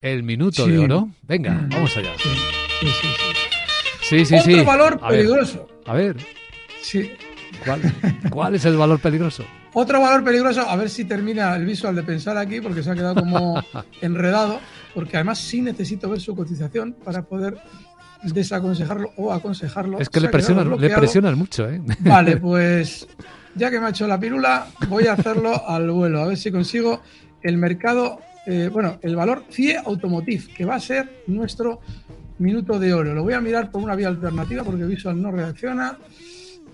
el minuto de oro. Venga, vamos allá. Sí, sí, sí. Sí, sí, Otro valor A ver, peligroso. a ver, Sí. ¿cuál, ¿cuál es el valor peligroso? Otro valor peligroso, a ver si termina el visual de pensar aquí, porque se ha quedado como enredado, porque además sí necesito ver su cotización para poder desaconsejarlo o aconsejarlo. Es que Se le presionan, le presionan mucho, ¿eh? Vale, pues ya que me ha hecho la pirula, voy a hacerlo al vuelo, a ver si consigo el mercado, eh, bueno, el valor CIE Automotive, que va a ser nuestro minuto de oro. Lo voy a mirar por una vía alternativa porque Visual no reacciona.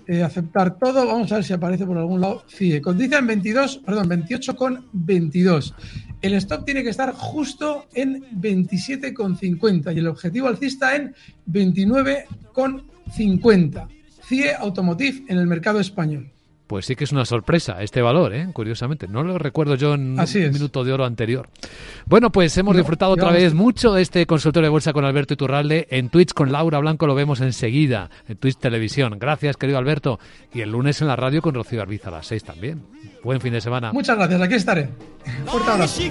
Eh, aceptar todo, vamos a ver si aparece por algún lado CIE. Cotiza en 22, perdón, 28 con 22. El stop tiene que estar justo en 27,50 y el objetivo alcista en 29,50. CIE Automotive en el mercado español. Pues sí que es una sorpresa este valor, ¿eh? curiosamente. No lo recuerdo yo en Así un es. minuto de oro anterior. Bueno, pues hemos No, disfrutado otra vez mucho de este consultorio de bolsa con Alberto Iturralde. En Twitch con Laura Blanco lo vemos enseguida, en Twitch Televisión. Gracias, querido Alberto. Y el lunes en la radio con Rocío Arbiza a las 6 también. Buen fin de semana. Muchas gracias, aquí estaré. Fuerte abrazo.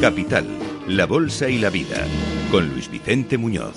Capital, la Bolsa y la Vida, con Luis Vicente Muñoz.